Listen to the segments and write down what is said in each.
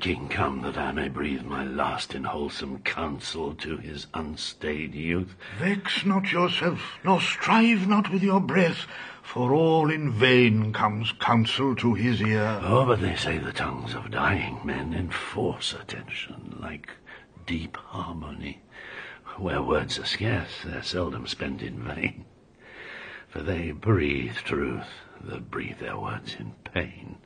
king come that I may breathe my last in wholesome counsel to his unstayed youth. Vex not yourself, nor strive not with your breath, for all in vain comes counsel to his ear. Oh, but they say the tongues of dying men enforce attention like deep harmony. Where words are scarce, they're seldom spent in vain. For they breathe truth that breathe their words in pain.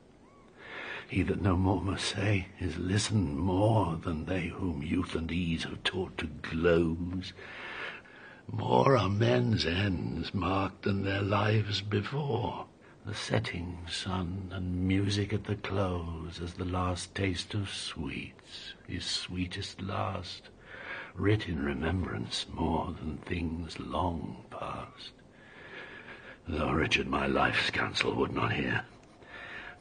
He that no more must say is listen more than they whom youth and ease have taught to glose. More are men's ends marked than their lives before. The setting sun and music at the close as the last taste of sweets is sweetest last, writ in remembrance more than things long past. Though Richard my life's counsel would not hear,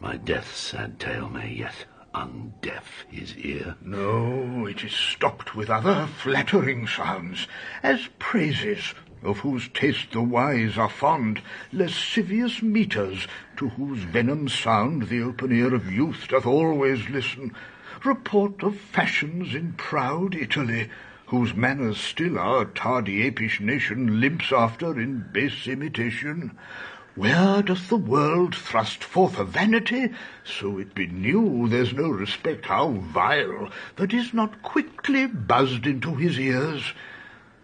my death's sad tale may yet undeaf his ear. No, it is stopped with other flattering sounds, as praises, of whose taste the wise are fond, lascivious meters, to whose venom sound the open ear of youth doth always listen, report of fashions in proud Italy, whose manners still our tardy apish nation limps after in base imitation. Where doth the world thrust forth a vanity, so it be new there's no respect how vile, that is not quickly buzzed into his ears?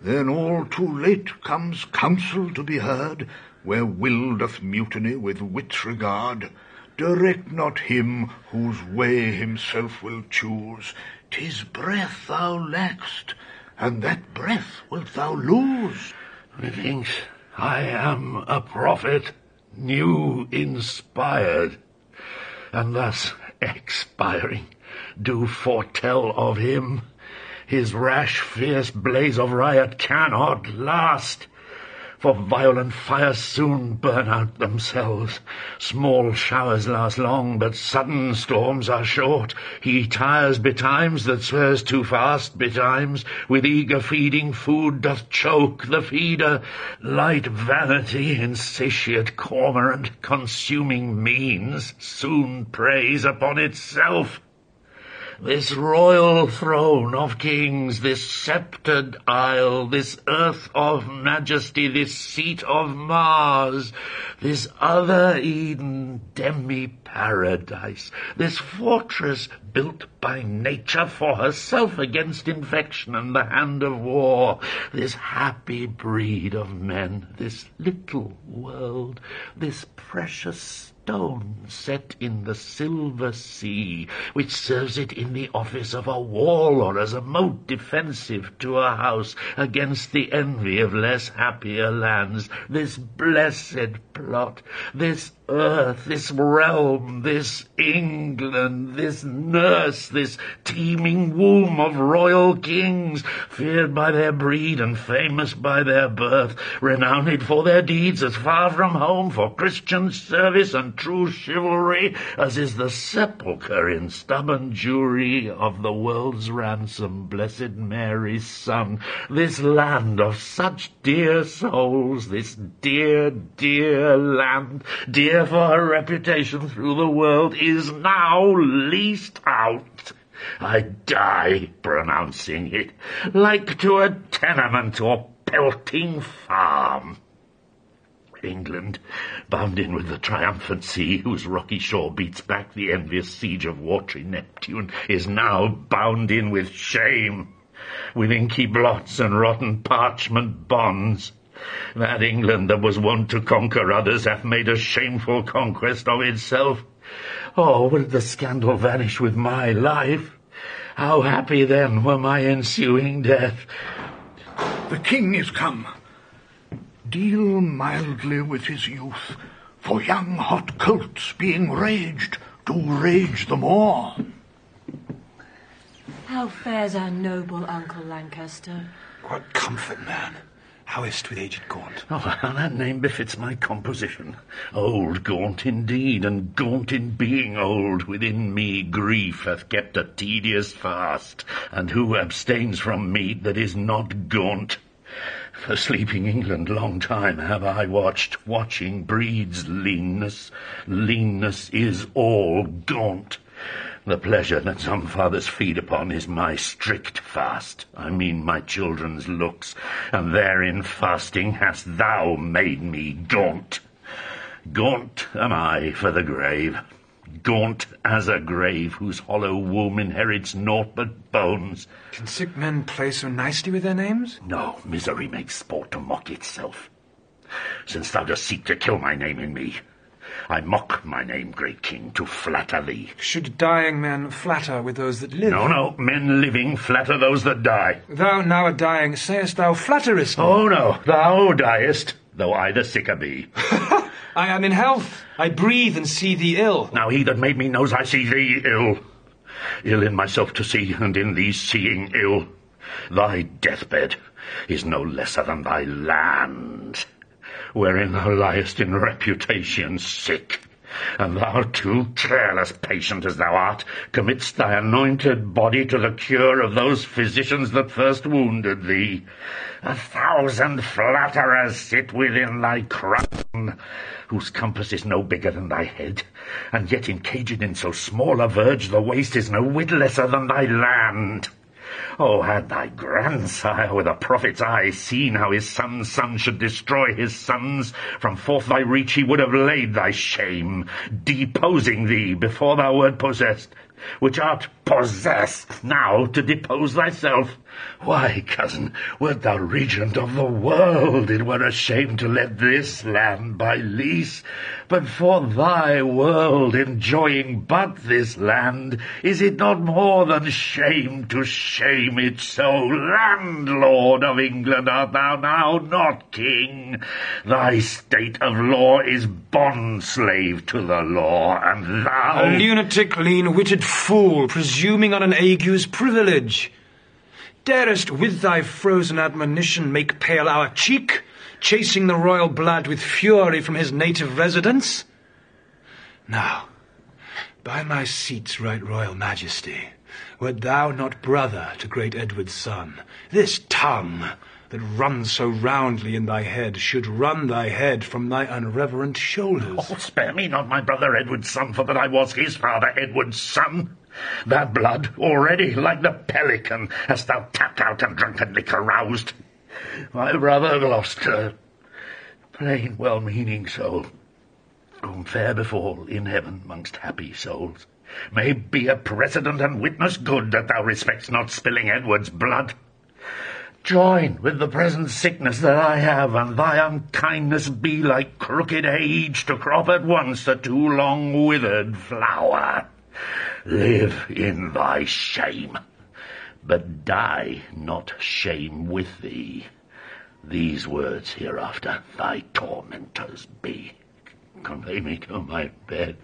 Then all too late comes counsel to be heard, where will doth mutiny with wit's regard. Direct not him whose way himself will choose. 'Tis breath thou lack'st, and that breath wilt thou lose. Methinks I am a prophet, new inspired, and thus expiring do foretell of him. His rash, fierce blaze of riot cannot last for violent fires soon burn out themselves. Small showers last long, but sudden storms are short. He tires betimes that swears too fast betimes. With eager feeding food doth choke the feeder. Light vanity, insatiate cormorant, consuming means, soon preys upon itself. This royal throne of kings, this sceptred isle, this earth of majesty, this seat of Mars, this other Eden, demi-paradise, this fortress built by nature for herself against infection and the hand of war, this happy breed of men, this little world, this precious stone set in the silver sea, which serves it in the office of a wall or as a moat defensive to a house against the envy of less happier lands, this blessed plot, this earth, this realm, this England, this nurse, this teeming womb of royal kings, feared by their breed and famous by their birth, renowned for their deeds as far from home for Christian service and true chivalry as is the sepulchre in stubborn Jewry of the world's ransom, blessed Mary's Son, this land of such dear souls, this dear, dear land, dear for her reputation through the world, is now leased out. I die pronouncing it, like to a tenement or pelting farm. England, bound in with the triumphant sea, whose rocky shore beats back the envious siege of watery Neptune, is now bound in with shame, with inky blots and rotten parchment bonds. That England that was wont to conquer others hath made a shameful conquest of itself. Oh, will the scandal vanish with my life? How happy then were my ensuing death! The king is come. Deal mildly with his youth, for young hot colts being raged, do rage the more. How fares our noble Uncle Lancaster? What comfort, man. How is't with aged Gaunt? Oh, that name befits my composition. Old Gaunt indeed, and gaunt in being old, within me grief hath kept a tedious fast, and who abstains from meat that is not gaunt? For sleeping England long time have I watched, watching breeds leanness. Leanness is all gaunt. The pleasure that some fathers feed upon is my strict fast. I mean my children's looks, and therein fasting hast thou made me gaunt. Gaunt am I for the grave, gaunt as a grave whose hollow womb inherits naught but bones. Can sick men play so nicely with their names? No, misery makes sport to mock itself. Since thou dost seek to kill my name in me, I mock my name, great king, to flatter thee. Should dying men flatter with those that live? No, no, men living flatter those that die. Thou now a dying, sayest thou flatterest me? Oh, no, thou diest, though I the sicker be. I am in health. I breathe and see thee ill. Now he that made me knows I see thee ill. Ill in myself to see, and in thee seeing ill. Thy deathbed is no lesser than thy land, wherein thou liest in reputation sick. And thou too, careless patient as thou art, commits thy anointed body to the cure of those physicians that first wounded thee. A thousand flatterers sit within thy crown, whose compass is no bigger than thy head, and yet encaged in so small a verge the waste is no whit lesser than thy land. Oh, had thy grandsire with a prophet's eye seen how his son's son should destroy his sons, from forth thy reach he would have laid thy shame, deposing thee before thou wert possessed, which art possessed now to depose thyself. Why, cousin, wert thou regent of the world, it were a shame to let this land by lease. But for thy world enjoying but this land, is it not more than shame to shame it so? Landlord of England art thou now, not king. Thy state of law is bond slave to the law, and thou... A lunatic, lean-witted fool, presuming on an ague's privilege. Darest with thy frozen admonition make pale our cheek, chasing the royal blood with fury from his native residence? Now, by my seats, right royal majesty, wert thou not brother to great Edward's son, this tongue that runs so roundly in thy head should run thy head from thy unreverent shoulders. Oh, spare me not my brother Edward's son, for that I was his father Edward's son. That blood already, like the pelican, hast thou tapped out and drunkenly caroused. My brother Gloucester, plain well-meaning soul, whom fair befall in heaven mongst happy souls, may be a precedent and witness good that thou respects not spilling Edward's blood. Join with the present sickness that I have, and thy unkindness be like crooked age to crop at once a too long withered flower. Live in thy shame, but die not shame with thee. These words hereafter thy tormentors be. Convey me to my bed,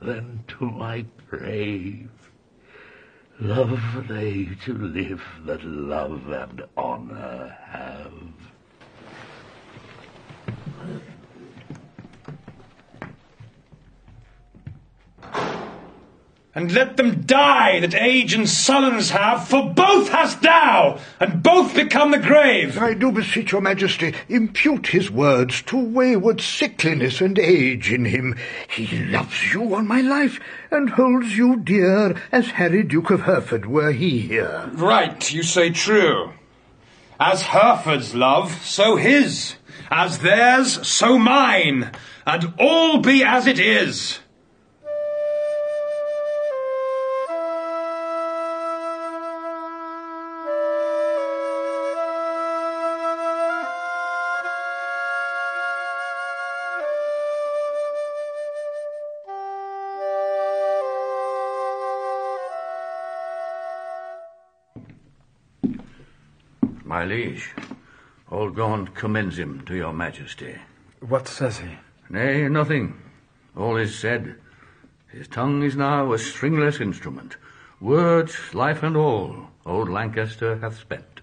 then to my grave. Love they to live that love and honour have. And let them die that age and sullens have, for both hast thou, and both become the grave. I do beseech your majesty, impute his words to wayward sickliness and age in him. He loves you on my life, and holds you dear as Harry Duke of Hereford were he here. Right, you say true. As Hereford's love, so his. As theirs, so mine. And all be as it is. My liege, old Gaunt commends him to your majesty. What says he? Nay, nothing. All is said. His tongue is now a stringless instrument. Words, life and all, old Lancaster hath spent.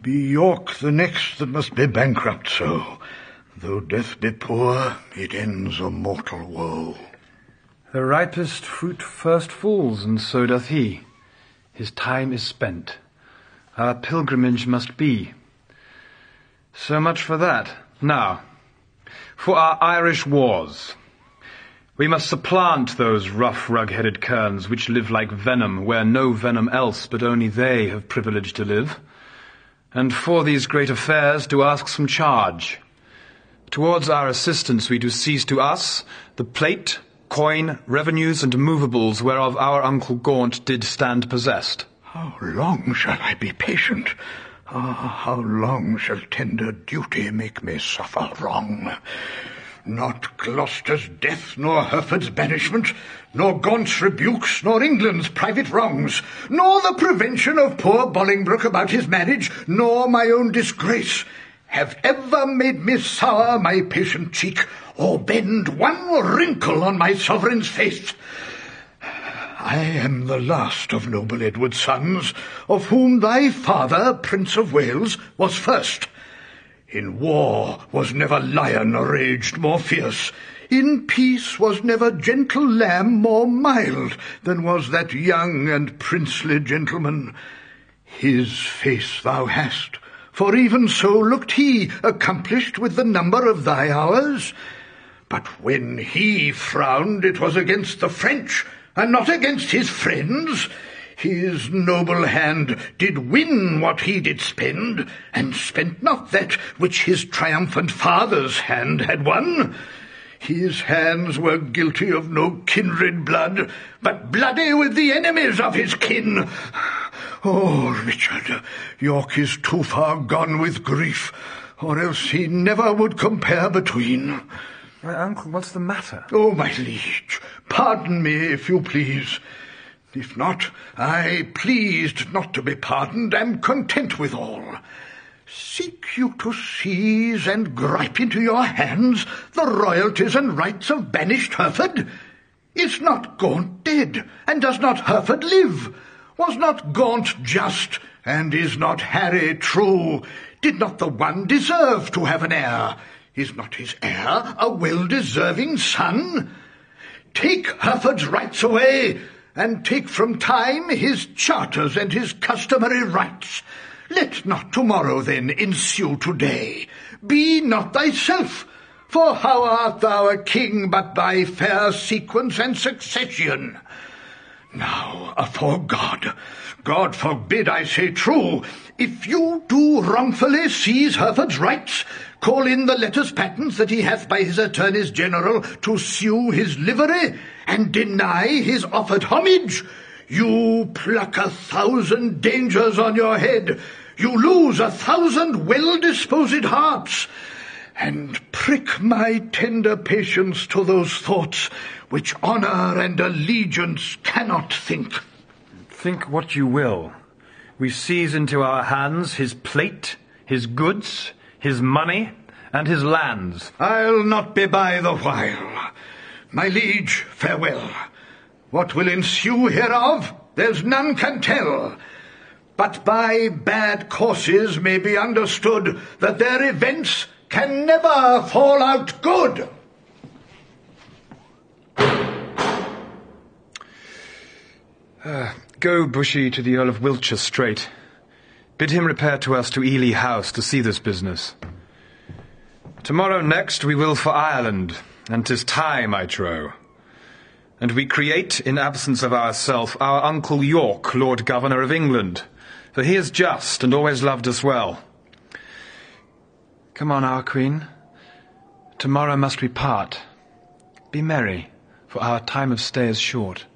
Be York the next that must be bankrupt so. Though death be poor, it ends a mortal woe. The ripest fruit first falls, and so doth he. His time is spent. Our pilgrimage must be. So much for that. Now, for our Irish wars. We must supplant those rough, rug-headed kerns which live like venom where no venom else but only they have privilege to live. And for these great affairs do ask some charge. Towards our assistance we do seize to us the plate, coin, revenues, and movables whereof our uncle Gaunt did stand possessed. How long shall I be patient? Ah, how long shall tender duty make me suffer wrong? Not Gloucester's death, nor Hereford's banishment, nor Gaunt's rebukes, nor England's private wrongs, nor the prevention of poor Bolingbroke about his marriage, nor my own disgrace, have ever made me sour my patient cheek, or bend one wrinkle on my sovereign's face. I am the last of noble Edward's sons, of whom thy father, Prince of Wales, was first. In war was never lion raged more fierce. In peace was never gentle lamb more mild than was that young and princely gentleman. His face thou hast, for even so looked he, accomplished with the number of thy hours. But when he frowned, it was against the French, and not against his friends. His noble hand did win what he did spend, and spent not that which his triumphant father's hand had won. His hands were guilty of no kindred blood, but bloody with the enemies of his kin. Oh, Richard, York is too far gone with grief, or else he never would compare between. My uncle, what's the matter? Oh, my liege, pardon me, if you please. If not, I, pleased not to be pardoned, am content with all. Seek you to seize and gripe into your hands the royalties and rights of banished Hereford? Is not Gaunt dead, and does not Hereford live? Was not Gaunt just, and is not Harry true? Did not the one deserve to have an heir? Is not his heir a well-deserving son? Take Hereford's rights away, and take from time his charters and his customary rights. Let not tomorrow then ensue today. Be not thyself, for how art thou a king but by fair sequence and succession? Now, uh, afore God, God forbid I say true, if you do wrongfully seize Hereford's rights, call in the letters patents that he hath by his attorneys general to sue his livery, and deny his offered homage, you pluck a thousand dangers on your head, you lose a thousand well-disposed hearts, and prick my tender patience to those thoughts which honour and allegiance cannot think. Think what you will. We seize into our hands his plate, his goods, his money, and his lands. I'll not be by the while. My liege, farewell. What will ensue hereof, there's none can tell. But by bad courses may be understood that their events can never fall out good. Uh, go, Bushy, to the Earl of Wiltshire straight. Bid him repair to us to Ely House to see this business. Tomorrow next we will for Ireland, and 'tis time, I trow. And we create, in absence of ourself, our Uncle York, Lord Governor of England, for he is just and always loved us well. Come on, our Queen. Tomorrow must we part. Be merry, for our time of stay is short.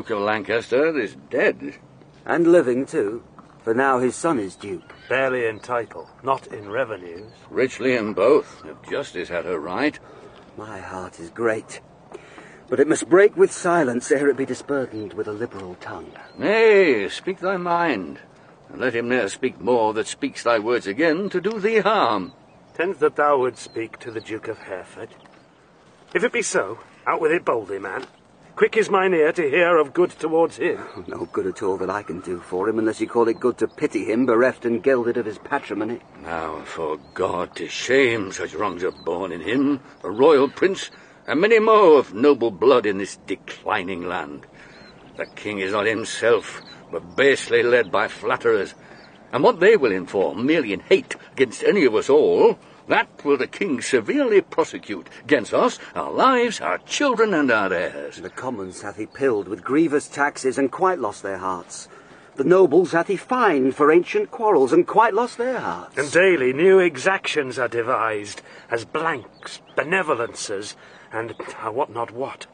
Duke of Lancaster is dead. And living too, for now his son is duke. Barely in title, not in revenues. Richly in both, if justice had her right. My heart is great. But it must break with silence ere it be disburdened with a liberal tongue. Nay, speak thy mind, and let him ne'er speak more that speaks thy words again to do thee harm. Tends that thou would speak to the Duke of Hereford. If it be so, out with it boldly, man. Quick is mine ear to hear of good towards him. Oh, no good at all that I can do for him, unless you call it good to pity him, bereft and gelded of his patrimony. Now, for God, to shame such wrongs are born in him, a royal prince, and many more of noble blood in this declining land. The king is not himself, but basely led by flatterers, and what they will inform merely in hate against any of us all, that will the king severely prosecute against us, our lives, our children, and our heirs. The commons hath he pilled with grievous taxes and quite lost their hearts. The nobles hath he fined for ancient quarrels and quite lost their hearts. And daily new exactions are devised, as blanks, benevolences, and I what not what.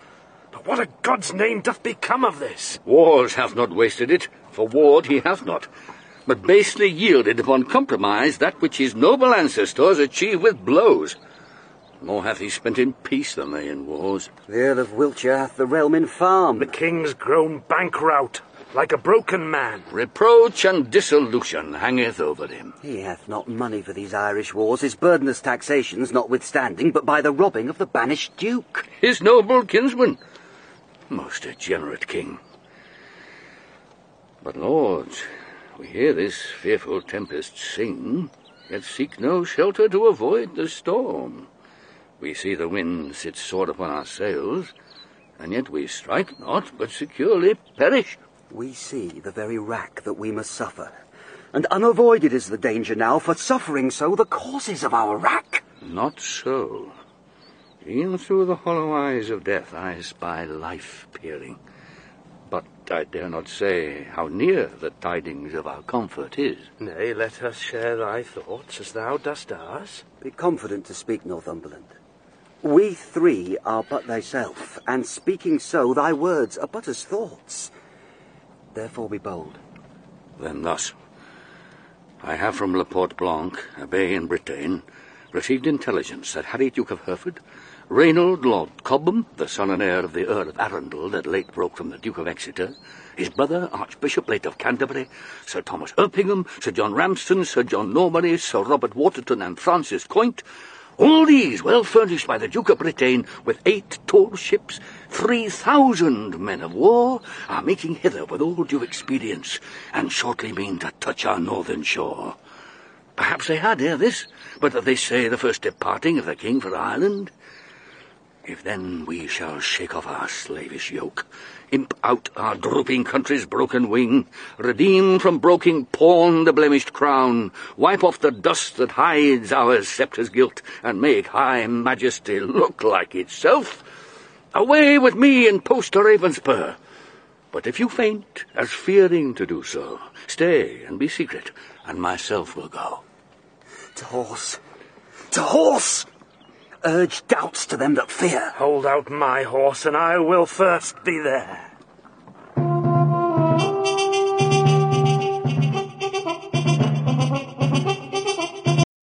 But what a God's name doth become of this? Wars hath not wasted it, for ward he hath not, but basely yielded upon compromise that which his noble ancestors achieved with blows. More hath he spent in peace than they in wars. The Earl of Wiltshire hath the realm in farm. The king's grown bankrupt, like a broken man. Reproach and dissolution hangeth over him. He hath not money for these Irish wars, his burdenous taxations notwithstanding, but by the robbing of the banished duke. His noble kinsman. Most degenerate king. But, lords, we hear this fearful tempest sing, yet seek no shelter to avoid the storm. We see the wind sit sore upon our sails, and yet we strike not, but securely perish. We see the very rack that we must suffer, and unavoided is the danger now, for suffering so the causes of our rack. Not so. E'en through the hollow eyes of death I spy life peering. But I dare not say how near the tidings of our comfort is. Nay, let us share thy thoughts as thou dost ours. Be confident to speak, Northumberland. We three are but thyself, and speaking so, thy words are but as thoughts. Therefore be bold. Then thus. I have from La Porte Blanc, a bay in Bretagne, received intelligence that Harry Duke of Hereford, Reynold Lord Cobham, the son and heir of the Earl of Arundel that late broke from the Duke of Exeter, his brother, Archbishop late of Canterbury, Sir Thomas Erpingham, Sir John Ramston, Sir John Norbury, Sir Robert Waterton, and Francis Quoint, all these well furnished by the Duke of Bretagne with eight tall ships, three thousand men of war, are making hither with all due expedience, and shortly mean to touch our northern shore. Perhaps they had ere this, but that they say the first departing of the king for Ireland. If then we shall shake off our slavish yoke, imp out our drooping country's broken wing, redeem from broken pawn the blemished crown, wipe off the dust that hides our sceptre's guilt, and make high majesty look like itself, away with me and post to Ravenspur. But if you faint, as fearing to do so, stay and be secret, and myself will go. To horse! To horse! Urge doubts to them that fear. Hold out my horse, and I will first be there.